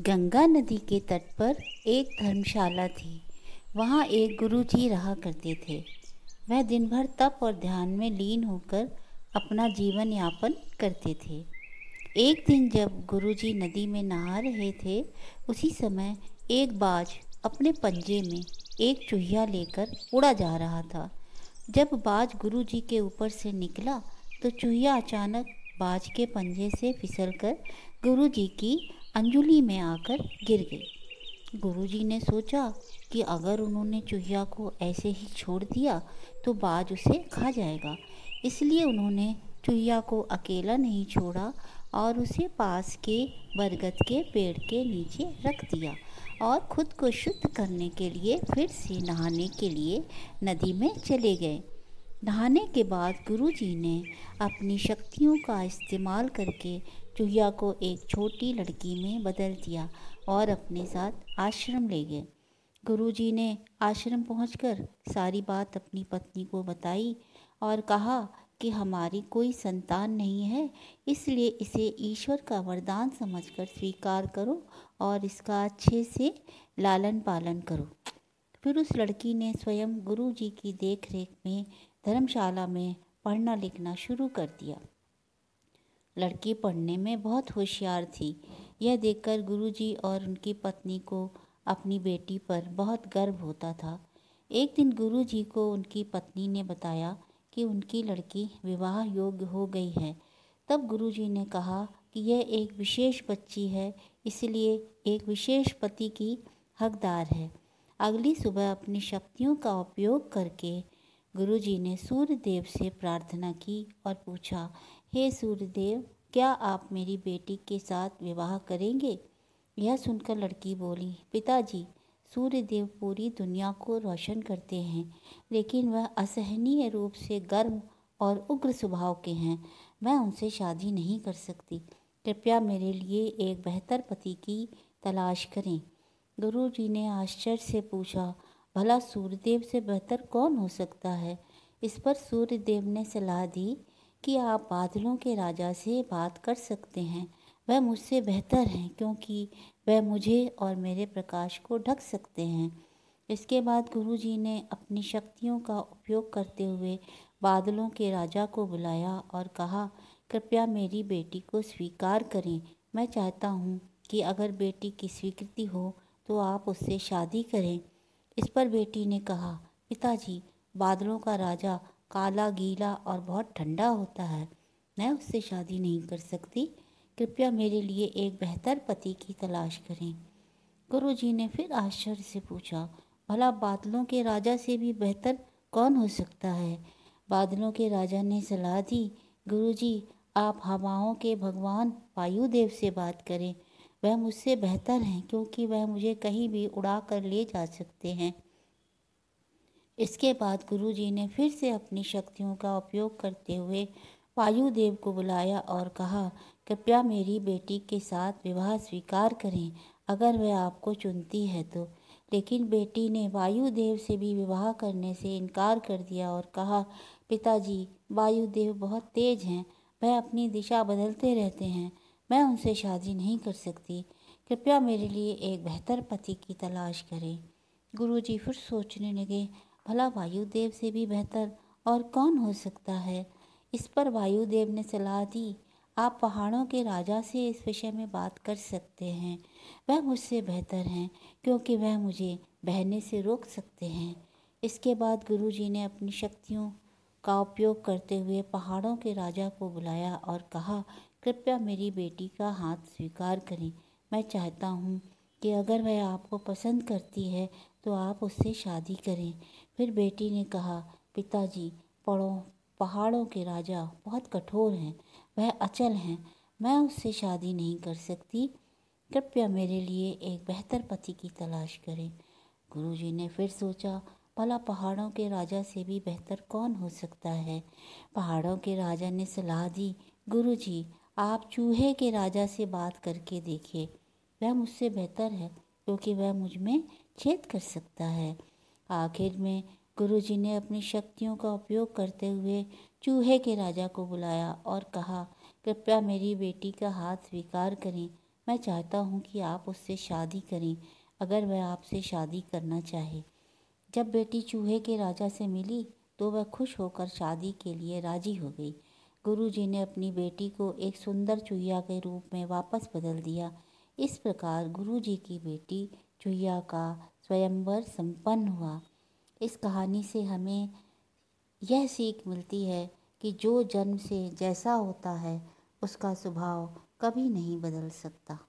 गंगा नदी के तट पर एक धर्मशाला थी। वहाँ एक गुरु जी रहा करते थे। वह दिन भर तप और ध्यान में लीन होकर अपना जीवन यापन करते थे। एक दिन जब गुरु जी नदी में नहा रहे थे, उसी समय एक बाज अपने पंजे में एक चूहिया लेकर उड़ा जा रहा था। जब बाज गुरु जी के ऊपर से निकला तो चूहिया अचानक बाज के पंजे से फिसलकर गुरुजी की अंजुली में आकर गिर गई। गुरुजी ने सोचा कि अगर उन्होंने चूहिया को ऐसे ही छोड़ दिया तो बाज उसे खा जाएगा। इसलिए उन्होंने चूहिया को अकेला नहीं छोड़ा और उसे पास के बरगद के पेड़ के नीचे रख दिया और खुद को शुद्ध करने के लिए फिर से नहाने के लिए नदी में चले गए। नहाने के बाद गुरुजी ने अपनी शक्तियों का इस्तेमाल करके चूहिया को एक छोटी लड़की में बदल दिया और अपने साथ आश्रम ले गए। गुरुजी ने आश्रम पहुंचकर सारी बात अपनी पत्नी को बताई और कहा कि हमारी कोई संतान नहीं है, इसलिए इसे ईश्वर का वरदान समझकर स्वीकार करो और इसका अच्छे से लालन पालन करो। फिर उस लड़की ने स्वयं गुरु जी की देख रेख में धर्मशाला में पढ़ना लिखना शुरू कर दिया। लड़की पढ़ने में बहुत होशियार थी। यह देखकर गुरुजी और उनकी पत्नी को अपनी बेटी पर बहुत गर्व होता था। एक दिन गुरुजी को उनकी पत्नी ने बताया कि उनकी लड़की विवाह योग्य हो गई है। तब गुरुजी ने कहा कि यह एक विशेष बच्ची है, इसलिए एक विशेष पति की हकदार है। अगली सुबह अपनी शक्तियों का उपयोग करके गुरुजी ने सूर्य देव से प्रार्थना की और पूछा, हे सूर्यदेव, क्या आप मेरी बेटी के साथ विवाह करेंगे? यह सुनकर लड़की बोली, पिताजी, सूर्यदेव पूरी दुनिया को रोशन करते हैं, लेकिन वह असहनीय रूप से गर्म और उग्र स्वभाव के हैं। मैं उनसे शादी नहीं कर सकती। कृपया मेरे लिए एक बेहतर पति की तलाश करें। गुरु जी ने आश्चर्य से पूछा भला सूर्यदेव से बेहतर कौन हो सकता है? इस पर सूर्यदेव ने सलाह दी कि आप बादलों के राजा से बात कर सकते हैं। वह मुझसे बेहतर हैं क्योंकि वह मुझे और मेरे प्रकाश को ढक सकते हैं। इसके बाद गुरुजी ने अपनी शक्तियों का उपयोग करते हुए बादलों के राजा को बुलाया और कहा, कृपया मेरी बेटी को स्वीकार करें। मैं चाहता हूँ कि अगर बेटी की स्वीकृति हो तो आप उससे शादी करें। इस पर बेटी ने कहा, पिताजी, बादलों का राजा काला, गीला और बहुत ठंडा होता है। मैं उससे शादी नहीं कर सकती। कृपया मेरे लिए एक बेहतर पति की तलाश करें। गुरु जी ने फिर आश्चर्य से पूछा, भला बादलों के राजा से भी बेहतर कौन हो सकता है? बादलों के राजा ने सलाह दी गुरु जी आप हवाओं के भगवान वायुदेव से बात करें। वह मुझसे बेहतर हैं क्योंकि वह मुझे कहीं भी उड़ा कर ले जा सकते हैं। इसके बाद गुरु जी ने फिर से अपनी शक्तियों का उपयोग करते हुए वायुदेव को बुलाया और कहा, कृपया मेरी बेटी के साथ विवाह स्वीकार करें, अगर वह आपको चुनती है तो। लेकिन बेटी ने वायुदेव से भी विवाह करने से इनकार कर दिया और कहा, पिताजी, वायुदेव बहुत तेज हैं, वह अपनी दिशा बदलते रहते हैं। मैं उनसे शादी नहीं कर सकती। कृपया मेरे लिए एक बेहतर पति की तलाश करें। गुरुजी फिर सोचने लगे, भला वायुदेव से भी बेहतर और कौन हो सकता है? इस पर वायुदेव ने सलाह दी, आप पहाड़ों के राजा से इस विषय में बात कर सकते हैं। वह मुझसे बेहतर हैं, क्योंकि वह मुझे बहने से रोक सकते हैं। इसके बाद गुरुजी ने अपनी शक्तियों का उपयोग करते हुए पहाड़ों के राजा को बुलाया और कहा कृपया मेरी बेटी का हाथ स्वीकार करें। मैं चाहता हूँ कि अगर वह आपको पसंद करती है तो आप उससे शादी करें। फिर बेटी ने कहा, पिताजी पढ़ो पहाड़ों के राजा बहुत कठोर हैं, वह अचल हैं, मैं उससे शादी नहीं कर सकती। कृपया मेरे लिए एक बेहतर पति की तलाश करें। गुरुजी ने फिर सोचा, भला पहाड़ों के राजा से भी बेहतर कौन हो सकता है? पहाड़ों के राजा ने सलाह दी, गुरुजी आप चूहे के राजा से बात करके देखिए। वह मुझसे बेहतर है, क्योंकि वह मुझमें छेद कर सकता है। आखिर में गुरुजी ने अपनी शक्तियों का उपयोग करते हुए चूहे के राजा को बुलाया और कहा, कृपया मेरी बेटी का हाथ स्वीकार करें। मैं चाहता हूँ कि आप उससे शादी करें, अगर वह आपसे शादी करना चाहे। जब बेटी चूहे के राजा से मिली तो वह खुश होकर शादी के लिए राज़ी हो गई। गुरुजी ने अपनी बेटी को एक सुंदर चुहिया के रूप में वापस बदल दिया। इस प्रकार गुरुजी की बेटी चुहिया का स्वयंवर संपन्न हुआ। इस कहानी से हमें यह सीख मिलती है कि जो जन्म से जैसा होता है, उसका स्वभाव कभी नहीं बदल सकता।